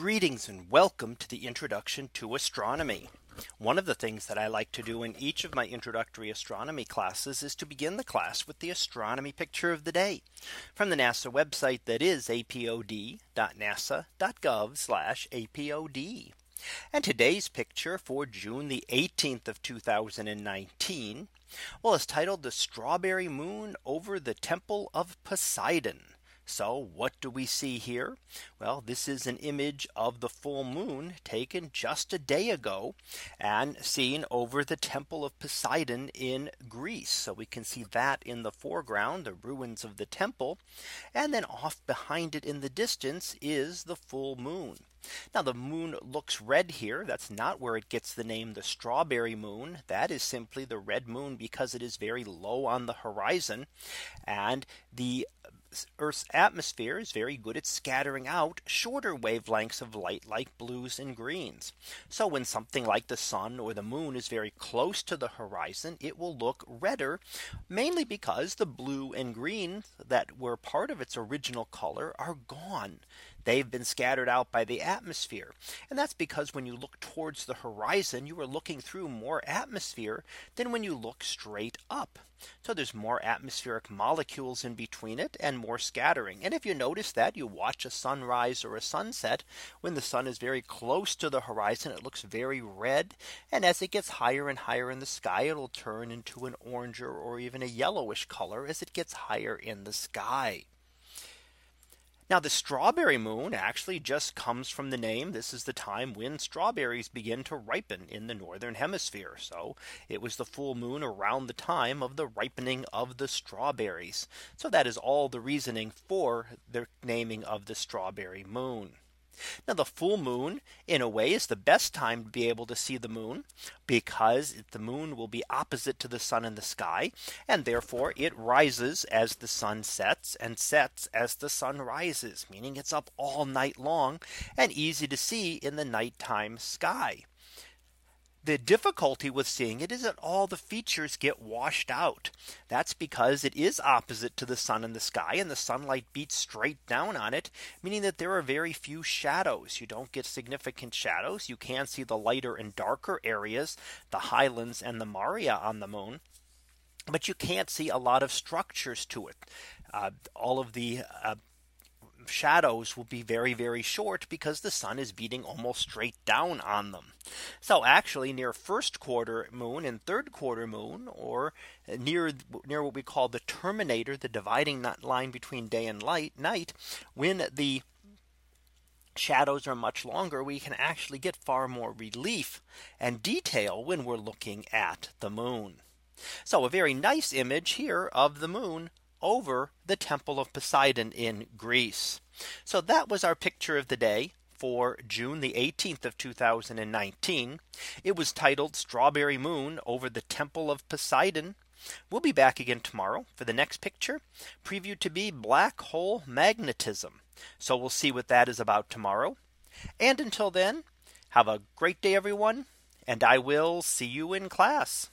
Greetings and welcome to the introduction to astronomy. One of the things that I like to do in each of my introductory astronomy classes is to begin the class with the astronomy picture of the day from the NASA website that is apod.nasa.gov apod. And today's picture for June the 18th of 2019. Well, is titled the strawberry moon over the temple of Poseidon. So what do we see here? Well, this is an image of the full moon taken just a day ago and seen over the temple of Poseidon in Greece. So we can see that in the foreground, the ruins of the temple. And then off behind it in the distance is the full moon. Now the moon looks red here. That's not where it gets the name the strawberry moon. That is simply the red moon because it is very low on the horizon. And the Earth's atmosphere is very good at scattering out shorter wavelengths of light like blues and greens. So when something like the sun or the moon is very close to the horizon, it will look redder, mainly because the blue and green that were part of its original color are gone. They've been scattered out by the atmosphere. And that's because when you look towards the horizon, you are looking through more atmosphere than when you look straight up. So there's more atmospheric molecules in between it and more scattering. And if you notice that you watch a sunrise or a sunset when the sun is very close to the horizon, it looks very red. And as it gets higher and higher in the sky, it'll turn into an oranger or even a yellowish color as it gets higher in the sky. Now the strawberry moon actually just comes from the name. This is the time when strawberries begin to ripen in the northern hemisphere. So it was the full moon around the time of the ripening of the strawberries. So that is all the reasoning for the naming of the strawberry moon. Now the full moon in a way is the best time to be able to see the moon because the moon will be opposite to the sun in the sky and therefore it rises as the sun sets and sets as the sun rises meaning it's up all night long and easy to see in the nighttime sky. The difficulty with seeing it is that all the features get washed out. That's because it is opposite to the sun in the sky and the sunlight beats straight down on it, meaning that there are very few shadows. You don't get significant shadows. You can see the lighter and darker areas, the highlands and the Maria on the moon. But you can't see a lot of structures to it. Uh, all of the uh, shadows will be very, very short because the sun is beating almost straight down on them. So actually near first quarter moon and third quarter moon or near near what we call the terminator, the dividing line between day and light night, when the shadows are much longer, we can actually get far more relief and detail when we're looking at the moon. So a very nice image here of the moon over the temple of Poseidon in Greece. So that was our picture of the day for June the 18th of 2019. It was titled Strawberry Moon over the Temple of Poseidon. We'll be back again tomorrow for the next picture previewed to be black hole magnetism. So we'll see what that is about tomorrow. And until then, have a great day, everyone. And I will see you in class.